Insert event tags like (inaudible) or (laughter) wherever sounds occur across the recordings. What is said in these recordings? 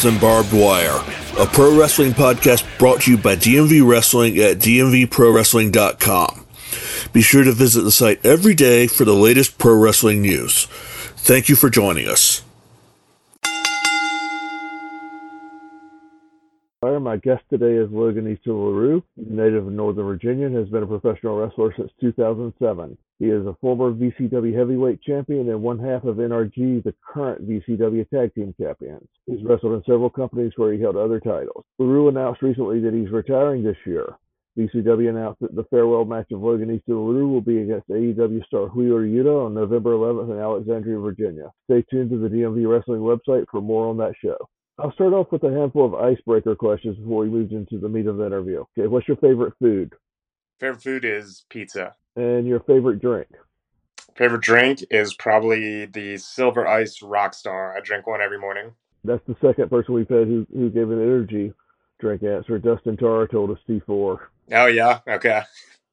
Bumps, and Barbed Wire, a pro wrestling podcast brought to you by DMV Wrestling at dmvprowrestling.com. Be sure to visit the site every day for the latest pro wrestling news. Thank you for joining us. My guest today is Logan Laroux. Native of Northern Virginia and has been a professional wrestler since 2007. He is a former VCW heavyweight champion and one half of NRG, the current VCW tag team champions. He's wrestled in several companies where he held other titles. Laroux announced recently that he's retiring this year. VCW announced that the farewell match of Logan Laroux will be against AEW star Wheeler Yuta on November 11th in Alexandria, Virginia. Stay tuned to the DMV Wrestling website for more on that show. I'll start off with a handful of icebreaker questions before we move into the meat of the interview. Okay, what's your favorite food? Favorite food is pizza. And your favorite drink? Favorite drink is probably the Silver Ice Rockstar. I drink one every morning. That's the second person we've had who, who gave an energy drink answer. Dustin Tara told us C4. Oh, yeah? Okay.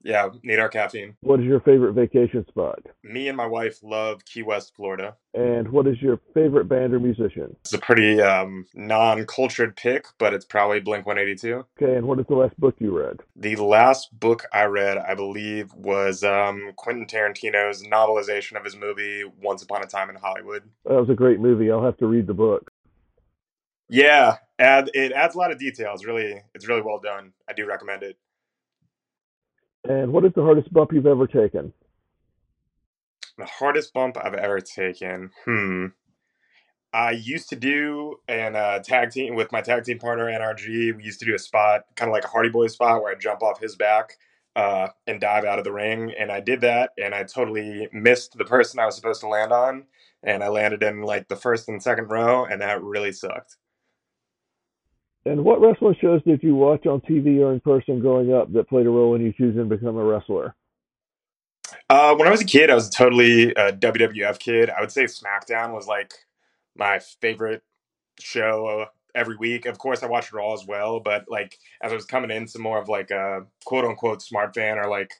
Yeah, need our caffeine. What is your favorite vacation spot? Me and my wife love Key West, Florida. And what is your favorite band or musician? It's a pretty um, non cultured pick, but it's probably Blink 182. Okay, and what is the last book you read? The last book I read, I believe, was um, Quentin Tarantino's novelization of his movie Once Upon a Time in Hollywood. That was a great movie. I'll have to read the book. Yeah, add, it adds a lot of details. Really, it's really well done. I do recommend it. And what is the hardest bump you've ever taken? The hardest bump I've ever taken. Hmm. I used to do an uh, tag team with my tag team partner NRG. We used to do a spot, kind of like a Hardy Boy spot, where I jump off his back uh, and dive out of the ring. And I did that, and I totally missed the person I was supposed to land on, and I landed in like the first and second row, and that really sucked. And what wrestling shows did you watch on TV or in person growing up that played a role in you choosing to become a wrestler? Uh, when I was a kid, I was totally a WWF kid. I would say SmackDown was like my favorite show every week. Of course, I watched Raw as well, but like as I was coming in, some more of like a quote unquote smart fan or like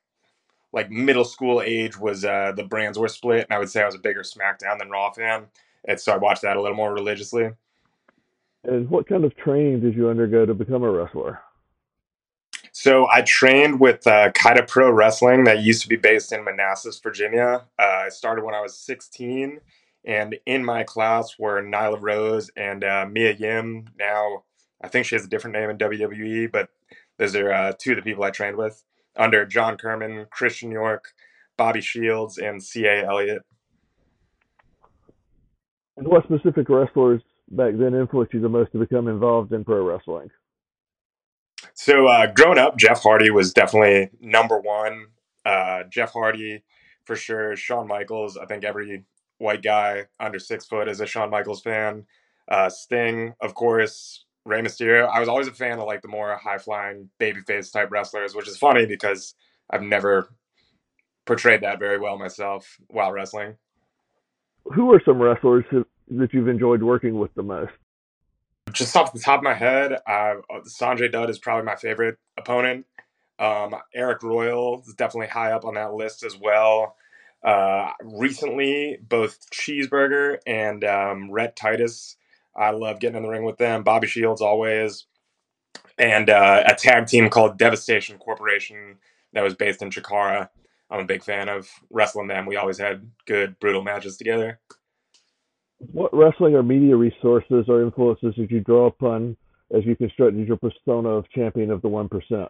like middle school age was uh, the brands were split, and I would say I was a bigger SmackDown than Raw fan, and so I watched that a little more religiously. And what kind of training did you undergo to become a wrestler? So I trained with uh, Kaida Pro Wrestling that used to be based in Manassas, Virginia. Uh, I started when I was 16, and in my class were Nyla Rose and uh, Mia Yim. Now I think she has a different name in WWE, but those are uh, two of the people I trained with under John Kerman, Christian York, Bobby Shields, and C.A. Elliott. And what specific wrestlers back then influenced you the most to become involved in pro wrestling? So, uh, growing up, Jeff Hardy was definitely number one. Uh, Jeff Hardy, for sure. Shawn Michaels. I think every white guy under six foot is a Shawn Michaels fan. Uh, Sting, of course. Rey Mysterio. I was always a fan of like the more high flying babyface type wrestlers, which is funny because I've never portrayed that very well myself while wrestling. Who are some wrestlers who, that you've enjoyed working with the most? Just off the top of my head, uh, Sanjay Dutt is probably my favorite opponent. Um, Eric Royal is definitely high up on that list as well. Uh, recently, both Cheeseburger and um, Rhett Titus, I love getting in the ring with them. Bobby Shields always, and uh, a tag team called Devastation Corporation that was based in Chikara. I'm a big fan of wrestling them. We always had good, brutal matches together. What wrestling or media resources or influences did you draw upon as you constructed your persona of champion of the 1%?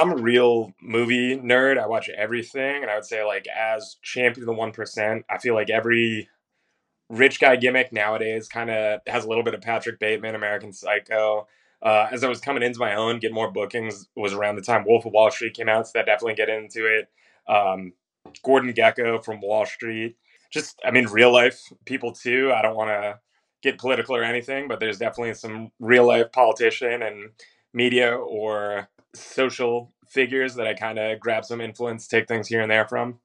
I'm a real movie nerd. I watch everything. And I would say, like, as champion of the 1%, I feel like every rich guy gimmick nowadays kind of has a little bit of Patrick Bateman, American Psycho. Uh, as I was coming into my own, getting more bookings was around the time Wolf of Wall Street came out, so that definitely get into it. Um, Gordon Gekko from Wall Street just I mean real life people too. I don't want to get political or anything, but there's definitely some real life politician and media or social figures that I kind of grab some influence, take things here and there from.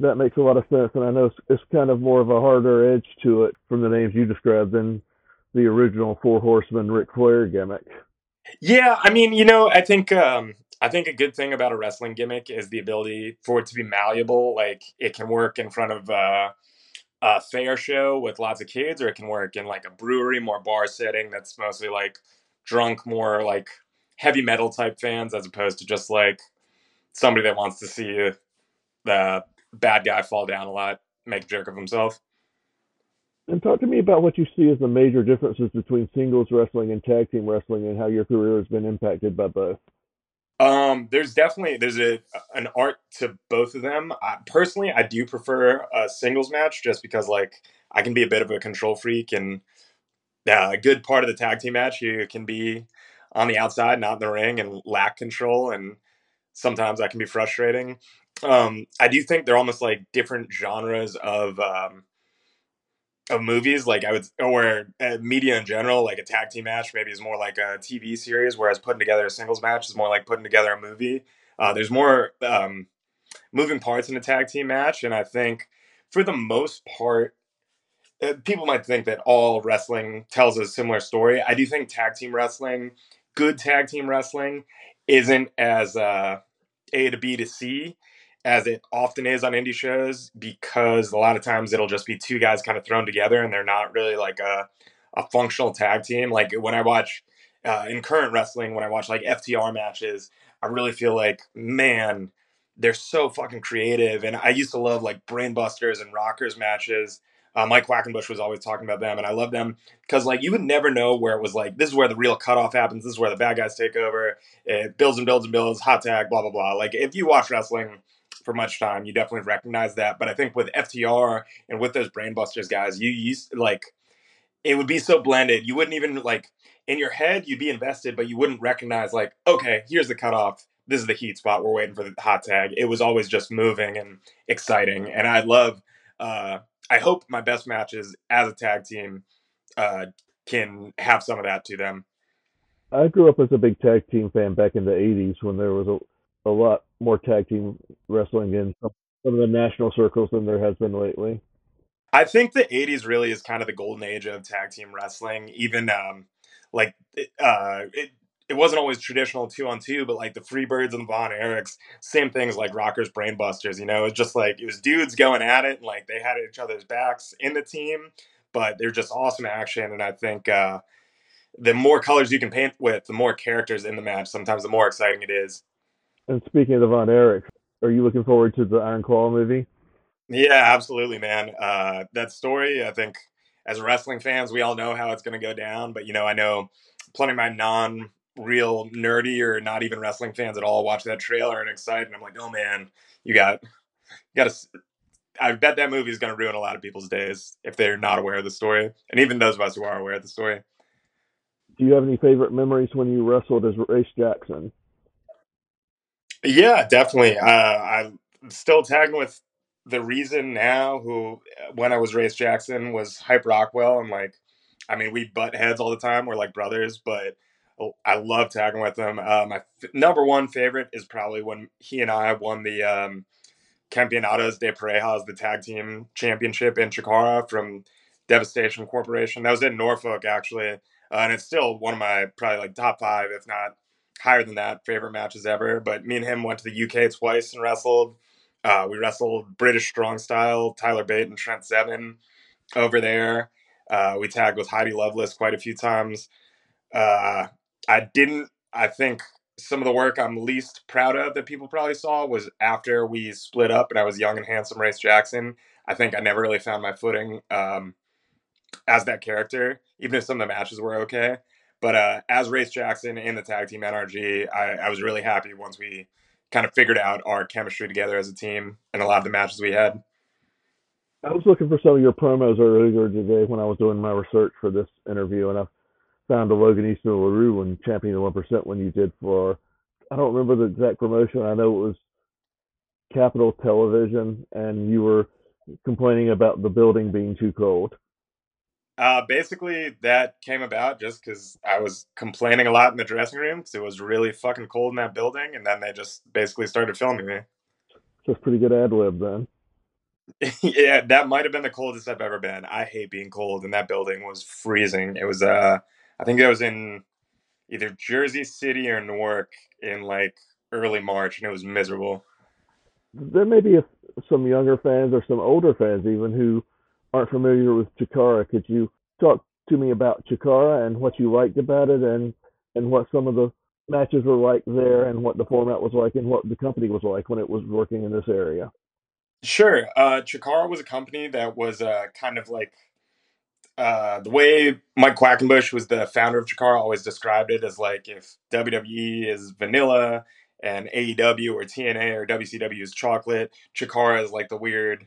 That makes a lot of sense, and I know it's kind of more of a harder edge to it from the names you described than the original Four Horsemen Ric Flair gimmick. Yeah, I mean, you know, I think um, I think a good thing about a wrestling gimmick is the ability for it to be malleable. Like it can work in front of uh, a fair show with lots of kids, or it can work in like a brewery, more bar setting that's mostly like drunk, more like heavy metal type fans, as opposed to just like somebody that wants to see the bad guy fall down a lot, make a jerk of himself. And talk to me about what you see as the major differences between singles wrestling and tag team wrestling, and how your career has been impacted by both. Um, there's definitely there's a an art to both of them. I, personally, I do prefer a singles match just because like I can be a bit of a control freak, and yeah, a good part of the tag team match you can be on the outside, not in the ring, and lack control, and sometimes that can be frustrating. Um, I do think they're almost like different genres of um, of movies like i would or uh, media in general like a tag team match maybe is more like a tv series whereas putting together a singles match is more like putting together a movie. Uh, there's more um, moving parts in a tag team match and i think for the most part uh, people might think that all wrestling tells a similar story. I do think tag team wrestling good tag team wrestling isn't as uh, a to b to c as it often is on indie shows because a lot of times it'll just be two guys kind of thrown together and they're not really like a, a functional tag team. Like when I watch uh, in current wrestling, when I watch like FTR matches, I really feel like, man, they're so fucking creative. And I used to love like Brainbusters and Rockers matches. Uh, Mike Quackenbush was always talking about them, and I love them because like you would never know where it was like this is where the real cutoff happens. This is where the bad guys take over. It builds and builds and builds. Hot tag, blah blah blah. Like if you watch wrestling for much time, you definitely recognize that. But I think with FTR and with those Brainbusters guys, you used like it would be so blended. You wouldn't even like in your head, you'd be invested, but you wouldn't recognize like, okay, here's the cutoff. This is the heat spot. We're waiting for the hot tag. It was always just moving and exciting. And I love. Uh, I hope my best matches as a tag team uh, can have some of that to them. I grew up as a big tag team fan back in the '80s when there was a a lot more tag team wrestling in some of the national circles than there has been lately. I think the 80s really is kind of the golden age of tag team wrestling. Even um, like uh, it, it wasn't always traditional two on two, but like the Freebirds and Von Erichs, same things like Rockers, Brainbusters. You know, it's just like it was dudes going at it, and like they had each other's backs in the team, but they're just awesome action. And I think uh, the more colors you can paint with, the more characters in the match. Sometimes the more exciting it is. And speaking of Von Erich, are you looking forward to the Iron Claw movie? Yeah, absolutely, man. Uh, that story, I think, as wrestling fans, we all know how it's going to go down. But you know, I know plenty of my non real nerdy or not even wrestling fans at all watch that trailer and excited. And I'm like, oh man, you got, you got to. I bet that movie is going to ruin a lot of people's days if they're not aware of the story, and even those of us who are aware of the story. Do you have any favorite memories when you wrestled as Race Jackson? Yeah, definitely. Uh, I'm still tagging with the reason now. Who, when I was Race Jackson, was Hype Rockwell, and like, I mean, we butt heads all the time. We're like brothers, but I love tagging with him. Uh, my f- number one favorite is probably when he and I won the um, Campeonatos de Parejas, the tag team championship in Chikara from Devastation Corporation. That was in Norfolk, actually, uh, and it's still one of my probably like top five, if not higher than that favorite matches ever. But me and him went to the UK twice and wrestled. Uh, we wrestled British strong style, Tyler Bate and Trent Seven over there. Uh, we tagged with Heidi Lovelace quite a few times. Uh, I didn't. I think some of the work I'm least proud of that people probably saw was after we split up and I was young and handsome Race Jackson. I think I never really found my footing um, as that character, even if some of the matches were okay. But uh, as Race Jackson in the tag team NRG, I, I was really happy once we kind of figured out our chemistry together as a team and a lot of the matches we had. I was looking for some of your promos earlier today when I was doing my research for this interview, and I found a Logan Easton Laroux and Champion the One Percent when you did for I don't remember the exact promotion. I know it was Capital Television, and you were complaining about the building being too cold. Uh, basically, that came about just because I was complaining a lot in the dressing room because it was really fucking cold in that building, and then they just basically started filming me. It's pretty good ad lib then. (laughs) yeah, that might have been the coldest I've ever been. I hate being cold, and that building was freezing. It was, uh, I think it was in either Jersey City or Newark in like early March, and it was miserable. There may be a, some younger fans or some older fans even who aren't familiar with Chikara, could you talk to me about Chikara and what you liked about it and and what some of the matches were like there and what the format was like and what the company was like when it was working in this area? Sure. Uh, Chikara was a company that was uh, kind of like uh, the way Mike Quackenbush was the founder of Chikara always described it as like if WWE is vanilla and AEW or TNA or WCW is chocolate, Chikara is like the weird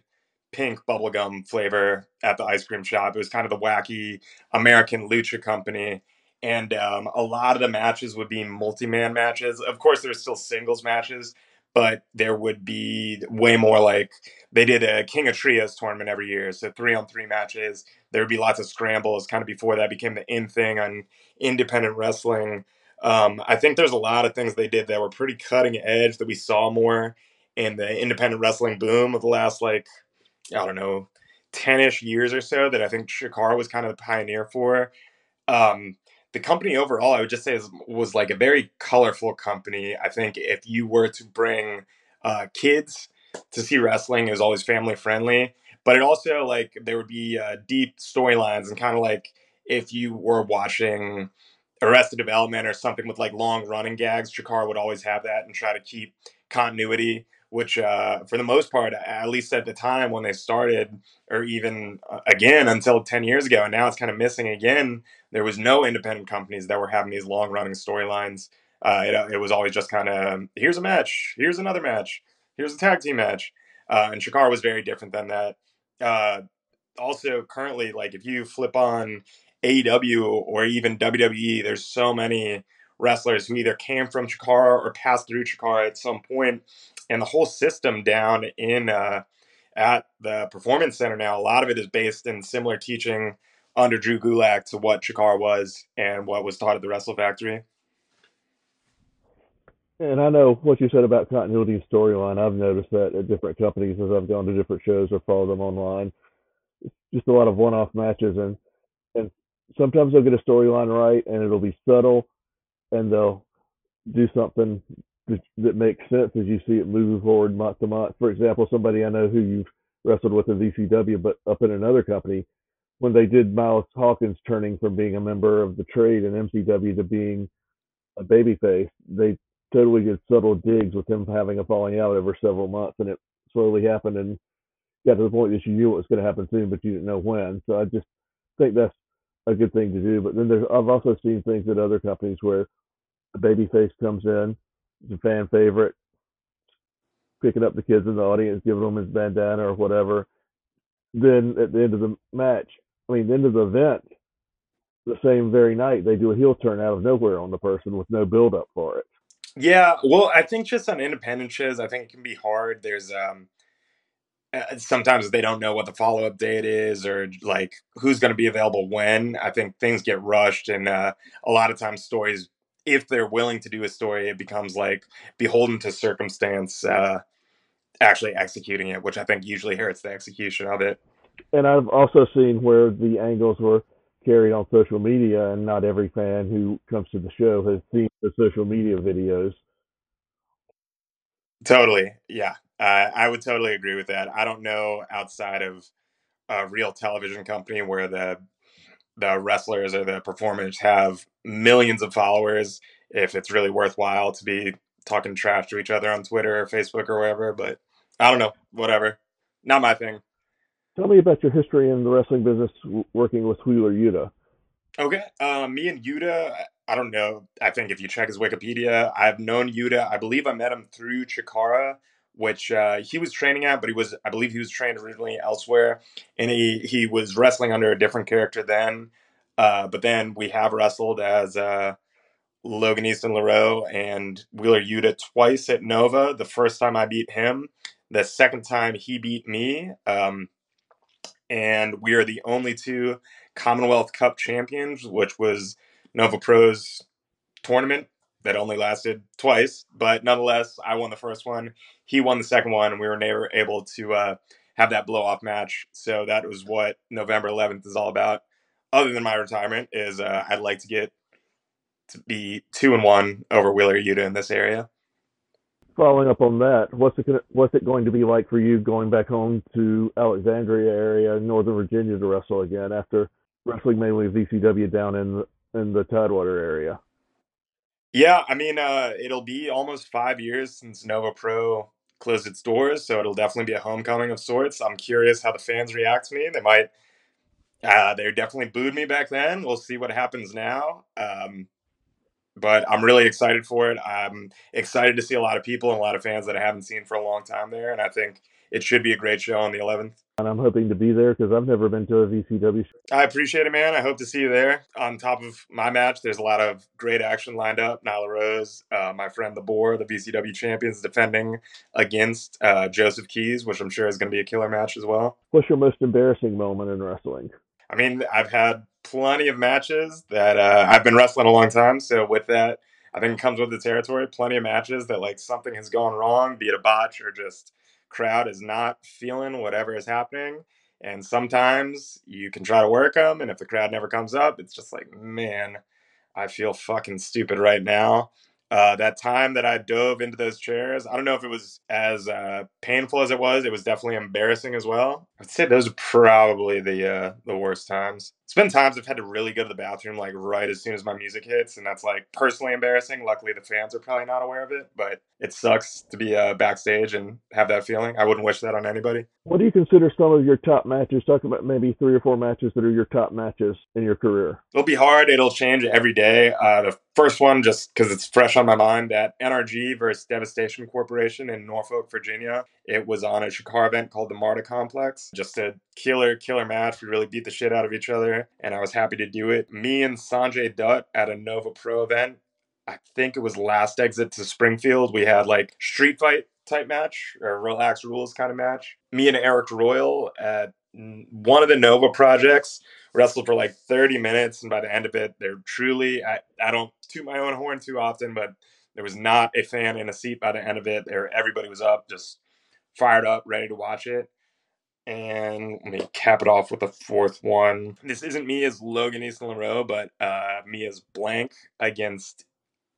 pink bubblegum flavor at the ice cream shop. It was kind of the wacky American lucha company. And um, a lot of the matches would be multi man matches. Of course, there's still singles matches, but there would be way more like they did a King of Trios tournament every year. So three on three matches. There would be lots of scrambles kind of before that became the in thing on independent wrestling. Um, I think there's a lot of things they did that were pretty cutting edge that we saw more in the independent wrestling boom of the last like I don't know, 10 ish years or so that I think Chikara was kind of the pioneer for. Um, the company overall, I would just say, is, was like a very colorful company. I think if you were to bring uh, kids to see wrestling, it was always family friendly. But it also, like, there would be uh, deep storylines and kind of like if you were watching Arrested Development or something with like long running gags, Chikara would always have that and try to keep continuity which uh, for the most part, at least at the time when they started, or even uh, again until 10 years ago, and now it's kind of missing again, there was no independent companies that were having these long running storylines. Uh, it, it, was always just kind of here's a match, here's another match, here's a tag team match. Uh, and Chikara was very different than that. Uh, also, currently, like if you flip on AEW or even WWE, there's so many wrestlers who either came from Chikara or passed through Chikara at some point and the whole system down in uh, at the performance center now a lot of it is based in similar teaching under drew gulak to what chikara was and what was taught at the wrestle factory. And i know what you said about continuity of storyline. I've noticed that at different companies as i've gone to different shows or followed them online. Just a lot of one-off matches and and sometimes they'll get a storyline right and it'll be subtle and they'll do something that makes sense as you see it moving forward month to month. For example, somebody I know who you've wrestled with in VCW, but up in another company, when they did Miles Hawkins turning from being a member of the trade in MCW to being a babyface, they totally did subtle digs with him having a falling out over several months, and it slowly happened and got to the point that you knew it was going to happen soon, but you didn't know when. So I just think that's a good thing to do. But then there's I've also seen things at other companies where the babyface comes in a fan favorite, picking up the kids in the audience, giving them his bandana or whatever. Then at the end of the match, I mean, the end of the event, the same very night, they do a heel turn out of nowhere on the person with no build up for it. Yeah, well, I think just on independent shows, I think it can be hard. There's um sometimes they don't know what the follow up date is or like who's going to be available when. I think things get rushed, and uh, a lot of times stories if they're willing to do a story, it becomes like beholden to circumstance uh, actually executing it, which I think usually hurts the execution of it. And I've also seen where the angles were carried on social media, and not every fan who comes to the show has seen the social media videos. Totally, yeah, uh, I would totally agree with that. I don't know outside of a real television company where the the wrestlers or the performers have millions of followers if it's really worthwhile to be talking trash to each other on Twitter or Facebook or wherever. But I don't know, whatever. Not my thing. Tell me about your history in the wrestling business working with Wheeler Yuta. Okay. Uh, me and Yuta, I don't know. I think if you check his Wikipedia, I've known Yuta. I believe I met him through Chikara which uh, he was training at, but he was, I believe, he was trained originally elsewhere, and he he was wrestling under a different character then. Uh, but then we have wrestled as uh, Logan Easton Laroux and Wheeler Yuta twice at Nova. The first time I beat him, the second time he beat me, um, and we are the only two Commonwealth Cup champions, which was Nova Pro's tournament that only lasted twice, but nonetheless, I won the first one. He won the second one, and we were never able to uh, have that blow off match. So that was what November 11th is all about. Other than my retirement, is uh, I'd like to get to be two and one over Wheeler Yuta in this area. following up on that, what's it gonna, what's it going to be like for you going back home to Alexandria area, Northern Virginia, to wrestle again after wrestling mainly VCW down in the, in the Tidewater area? Yeah, I mean, uh, it'll be almost five years since Nova Pro closed its doors, so it'll definitely be a homecoming of sorts. I'm curious how the fans react to me. They might, uh, they definitely booed me back then. We'll see what happens now. Um, but I'm really excited for it. I'm excited to see a lot of people and a lot of fans that I haven't seen for a long time there, and I think it should be a great show on the 11th. And I'm hoping to be there because I've never been to a VCW. show. I appreciate it, man. I hope to see you there. On top of my match, there's a lot of great action lined up. Nyla Rose, uh, my friend the Boar, the VCW champions, defending against uh, Joseph Keys, which I'm sure is going to be a killer match as well. What's your most embarrassing moment in wrestling? I mean, I've had plenty of matches that uh, I've been wrestling a long time. So with that, I think it comes with the territory. Plenty of matches that like something has gone wrong, be it a botch or just crowd is not feeling whatever is happening. And sometimes you can try to work them, and if the crowd never comes up, it's just like, man, I feel fucking stupid right now. Uh, that time that I dove into those chairs, I don't know if it was as uh, painful as it was. It was definitely embarrassing as well. I'd say those are probably the uh, the worst times. It's been times I've had to really go to the bathroom like right as soon as my music hits, and that's like personally embarrassing. Luckily, the fans are probably not aware of it, but it sucks to be uh, backstage and have that feeling. I wouldn't wish that on anybody. What do you consider some of your top matches? Talk about maybe three or four matches that are your top matches in your career. It'll be hard. It'll change every day. Uh, the first one, just because it's fresh on my mind, that NRG versus Devastation Corporation in Norfolk, Virginia. It was on a Chikara event called the Marta Complex. Just a killer, killer match. We really beat the shit out of each other, and I was happy to do it. Me and Sanjay Dutt at a Nova Pro event. I think it was last exit to Springfield. We had like street fight type match or relaxed rules kind of match. Me and Eric Royal at one of the Nova projects wrestled for like 30 minutes, and by the end of it, they're truly I, I don't toot my own horn too often, but there was not a fan in a seat by the end of it. There, everybody was up, just fired up, ready to watch it. And let me cap it off with a fourth one. This isn't me as Logan Easton Laroux, but uh, me as Blank against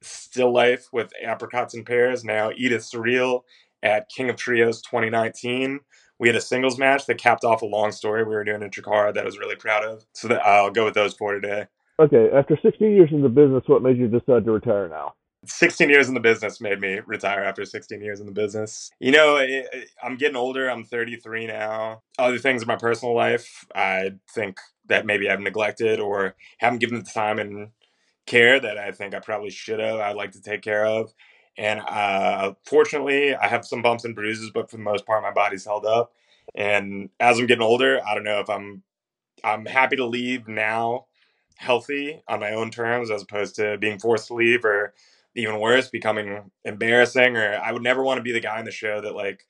Still Life with Apricots and Pears. Now Edith Surreal at King of Trios 2019. We had a singles match that capped off a long story we were doing in Chikara that I was really proud of. So that I'll go with those four today. Okay, after 16 years in the business, what made you decide to retire now? 16 years in the business made me retire after 16 years in the business. You know, it, it, I'm getting older. I'm 33 now. Other things in my personal life, I think that maybe I've neglected or haven't given the time and care that I think I probably should have. I'd like to take care of. And uh, fortunately, I have some bumps and bruises, but for the most part, my body's held up. And as I'm getting older, I don't know if I'm I'm happy to leave now healthy on my own terms as opposed to being forced to leave or even worse, becoming embarrassing. Or I would never want to be the guy in the show that like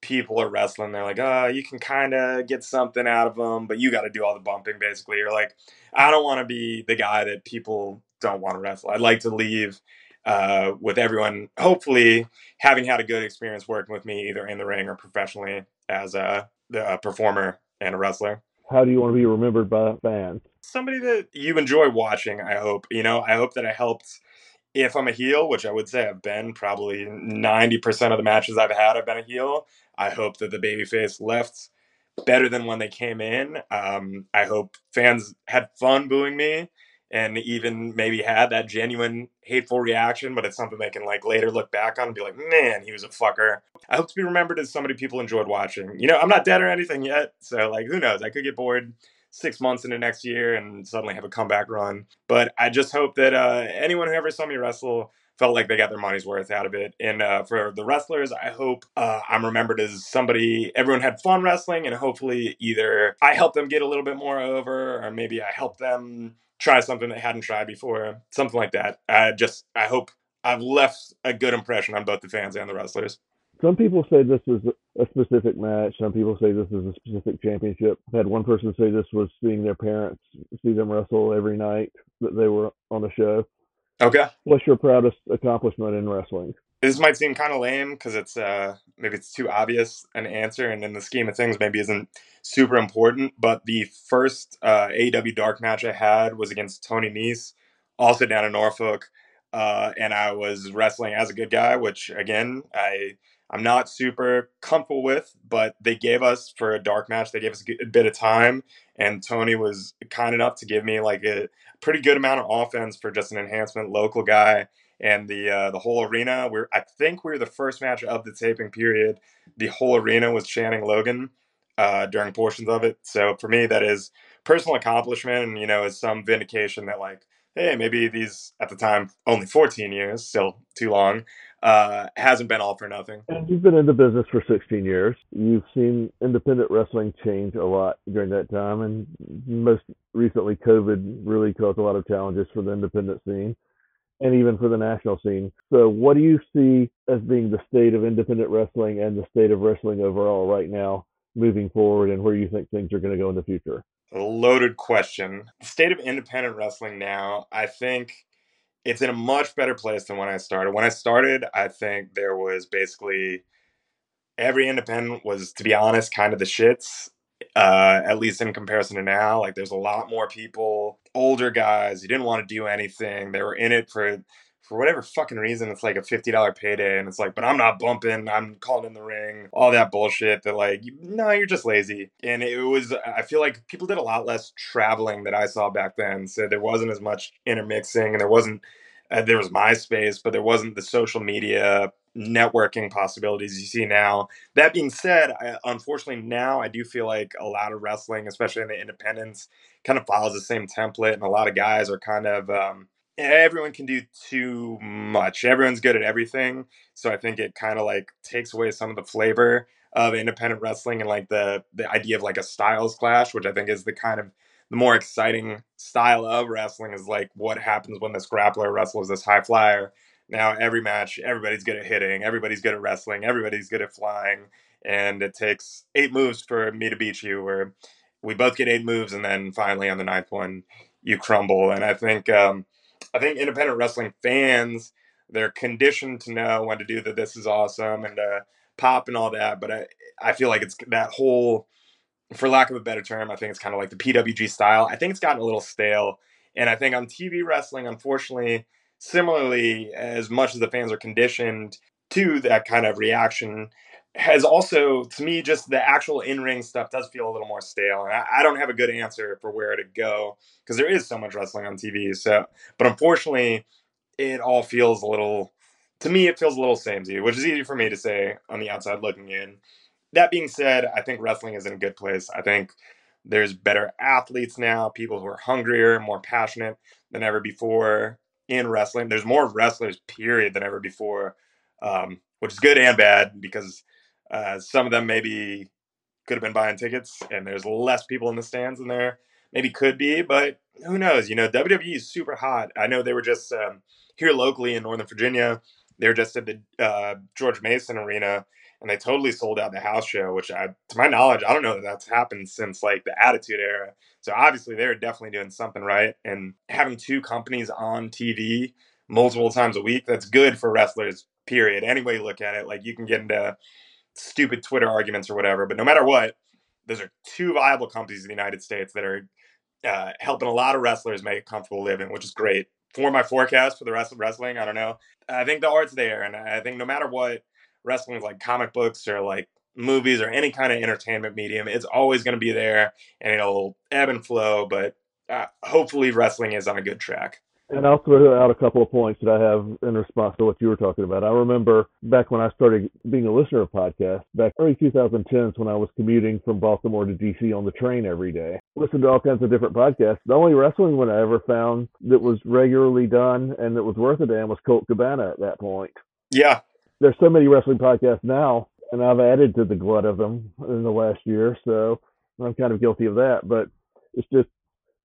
people are wrestling. They're like, oh, you can kind of get something out of them, but you got to do all the bumping basically. Or like, I don't want to be the guy that people don't want to wrestle. I'd like to leave uh, with everyone, hopefully having had a good experience working with me either in the ring or professionally as a, a performer and a wrestler. How do you want to be remembered by fans? Somebody that you enjoy watching, I hope. You know, I hope that I helped if I'm a heel, which I would say I've been, probably 90% of the matches I've had, I've been a heel. I hope that the babyface left better than when they came in. Um, I hope fans had fun booing me and even maybe had that genuine hateful reaction, but it's something they can like later look back on and be like, man, he was a fucker. I hope to be remembered as somebody people enjoyed watching. You know, I'm not dead or anything yet, so like who knows? I could get bored six months into next year and suddenly have a comeback run. But I just hope that uh, anyone who ever saw me wrestle felt like they got their money's worth out of it. And uh, for the wrestlers, I hope uh, I'm remembered as somebody everyone had fun wrestling, and hopefully either I helped them get a little bit more over, or maybe I helped them try something they hadn't tried before, something like that. I just I hope I've left a good impression on both the fans and the wrestlers. Some people say this is a specific match. Some people say this is a specific championship. I had one person say this was seeing their parents see them wrestle every night that they were on the show. Okay. What's your proudest accomplishment in wrestling? This might seem kind of lame because it's uh, maybe it's too obvious an answer, and in the scheme of things, maybe isn't super important. But the first uh, AEW Dark match I had was against Tony Nese, also down in Norfolk. uh, and I was wrestling as a good guy, which again I I'm not super comfortable with, but they gave us for a dark match. They gave us a bit of time, and Tony was kind enough to give me like a pretty good amount of offense for just an enhancement local guy. And the uh, the whole arena, we're I think we were the first match of the taping period. The whole arena was chanting Logan uh, during portions of it. So for me, that is personal accomplishment, and you know, is some vindication that like, hey, maybe these at the time only 14 years, still too long, uh, hasn't been all for nothing. And you've been in the business for 16 years. You've seen independent wrestling change a lot during that time, and most recently, COVID really caused a lot of challenges for the independent scene and even for the national scene. So, what do you see as being the state of independent wrestling and the state of wrestling overall right now, moving forward, and where you think things are going to go in the future? A loaded question. The state of independent wrestling now, I think it's in a much better place than when I started. When I started, I think there was basically every independent was, to be honest, kind of the shits. Uh, at least in comparison to now, like there's a lot more people, older guys who didn't want to do anything. They were in it for for whatever fucking reason, it's like a fifty dollar payday, and it's like, but I'm not bumping. I'm calling in the ring. All that bullshit. That like, no, you're just lazy. And it was. I feel like people did a lot less traveling that I saw back then, so there wasn't as much intermixing, and there wasn't. Uh, there was MySpace, but there wasn't the social media networking possibilities you see now. That being said, I, unfortunately now I do feel like a lot of wrestling, especially in the independents, kind of follows the same template, and a lot of guys are kind of um, everyone can do too much. Everyone's good at everything. So I think it kind of like takes away some of the flavor of independent wrestling and like the the idea of like a styles clash, which I think is the kind of the more exciting style of wrestling is like what happens when this grappler wrestles this high flyer. Now every match, everybody's good at hitting, everybody's good at wrestling, everybody's good at flying, and it takes eight moves for me to beat you. Where we both get eight moves, and then finally on the ninth one, you crumble. And I think um, I think independent wrestling fans they're conditioned to know when to do that. This is awesome and uh, pop and all that. But I I feel like it's that whole, for lack of a better term, I think it's kind of like the PWG style. I think it's gotten a little stale, and I think on TV wrestling, unfortunately, similarly, as much as the fans are conditioned to that kind of reaction has also to me just the actual in-ring stuff does feel a little more stale and I, I don't have a good answer for where to go because there is so much wrestling on tv so but unfortunately it all feels a little to me it feels a little samey which is easy for me to say on the outside looking in. That being said i think wrestling is in a good place. I think there's better athletes now people who are hungrier more passionate than ever before in wrestling. There's more wrestlers period than ever before um, which is good and bad because uh, some of them maybe could have been buying tickets, and there's less people in the stands than there maybe could be. But who knows? You know, WWE is super hot. I know they were just um, here locally in Northern Virginia. They were just at the uh, George Mason Arena, and they totally sold out the house show. Which, I, to my knowledge, I don't know that that's happened since like the Attitude Era. So obviously, they're definitely doing something right. And having two companies on TV multiple times a week, that's good for wrestlers. Period. Any way you look at it, like you can get into stupid Twitter arguments or whatever. But no matter what, those are two viable companies in the United States that are uh, helping a lot of wrestlers make a comfortable living, which is great. For my forecast for the rest of wrestling, I don't know. I think the art's there, and I think no matter what, wrestling is like comic books or like movies or any kind of entertainment medium, it's always going to be there, and it'll ebb and flow. But uh, hopefully, wrestling is on a good track. And I'll throw out a couple of points that I have in response to what you were talking about. I remember back when I started being a listener of podcasts, back early 2010s when I was commuting from Baltimore to DC on the train every day. Listened to all kinds of different podcasts. The only wrestling one I ever found that was regularly done and that was worth a damn was Colt Cabana at that point. Yeah. There's so many wrestling podcasts now, and I've added to the glut of them in the last year, so I'm kind of guilty of that. But it's just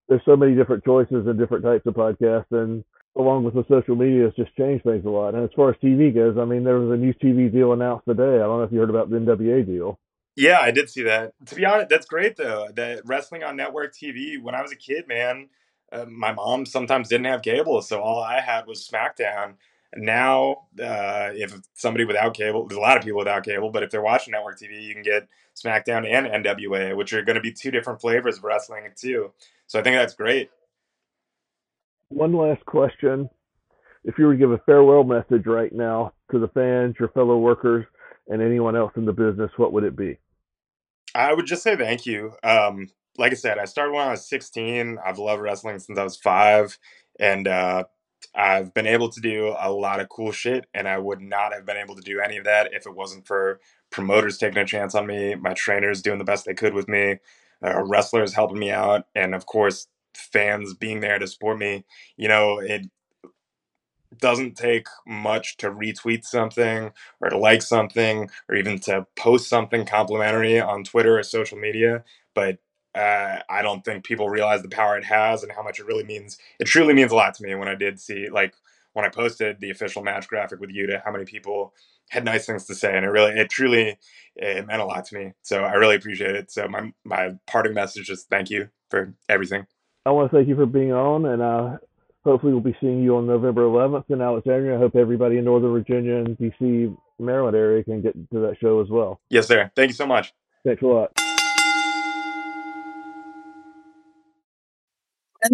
there's so many different choices and different types of podcasts and along with the social media it's just changed things a lot. And as far as tv goes i mean there was a new tv deal announced today. I don't know if you heard about the nwa deal. Yeah i did see that. To be honest that's great though that wrestling on network tv when i was a kid man uh, my mom sometimes didn't have cable so all i had was smackdown now uh, if somebody without cable there's a lot of people without cable but if they're watching network tv you can get smackdown and nwa which are going to be two different flavors of wrestling too so I think that's great. One last question. if you were to give a farewell message right now to the fans, your fellow workers, and anyone else in the business, what would it be? I would just say thank you. Um, like I said, I started when I was 16. I've loved wrestling since I was five, and uh, I've been able to do a lot of cool shit. And I would not have been able to do any of that if it wasn't for promoters taking a chance on me, my trainers doing the best they could with me, uh, wrestlers helping me out, and of course, fans being there to support me. You know, it doesn't take much to retweet something or to like something or even to post something complimentary on Twitter or social media. But uh, I don't think people realize the power it has and how much it really means. It truly means a lot to me when I did see, like, when I posted the official match graphic with Yuta, how many people had nice things to say, and it really, it truly, it meant a lot to me. So I really appreciate it. So my my parting message is thank you for everything. I want to thank you for being on, and uh, hopefully we'll be seeing you on November 11th in Alexandria. I hope everybody in Northern Virginia and DC, Maryland area can get to that show as well. Yes, sir. Thank you so much. Thanks a lot.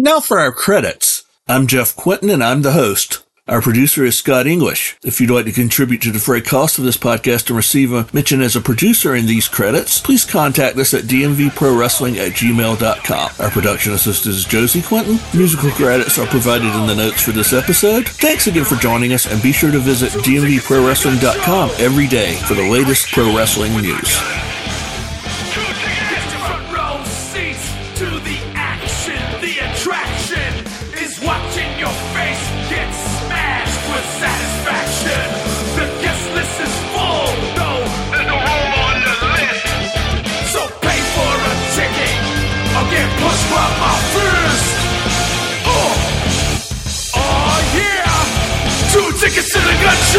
Now for our credits. I'm Jeff Quinton and I'm the host. Our producer is Scott English. If you'd like to contribute to the freight cost of this podcast and receive a mention as a producer in these credits, please contact us at dmvprowrestling at gmail.com. Our production assistant is Josie Quinton. Musical credits are provided in the notes for this episode. Thanks again for joining us and be sure to visit dmvprowrestling.com every day for the latest pro wrestling news.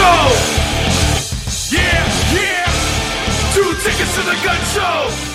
Show. Yeah, yeah. Two tickets to the gun show.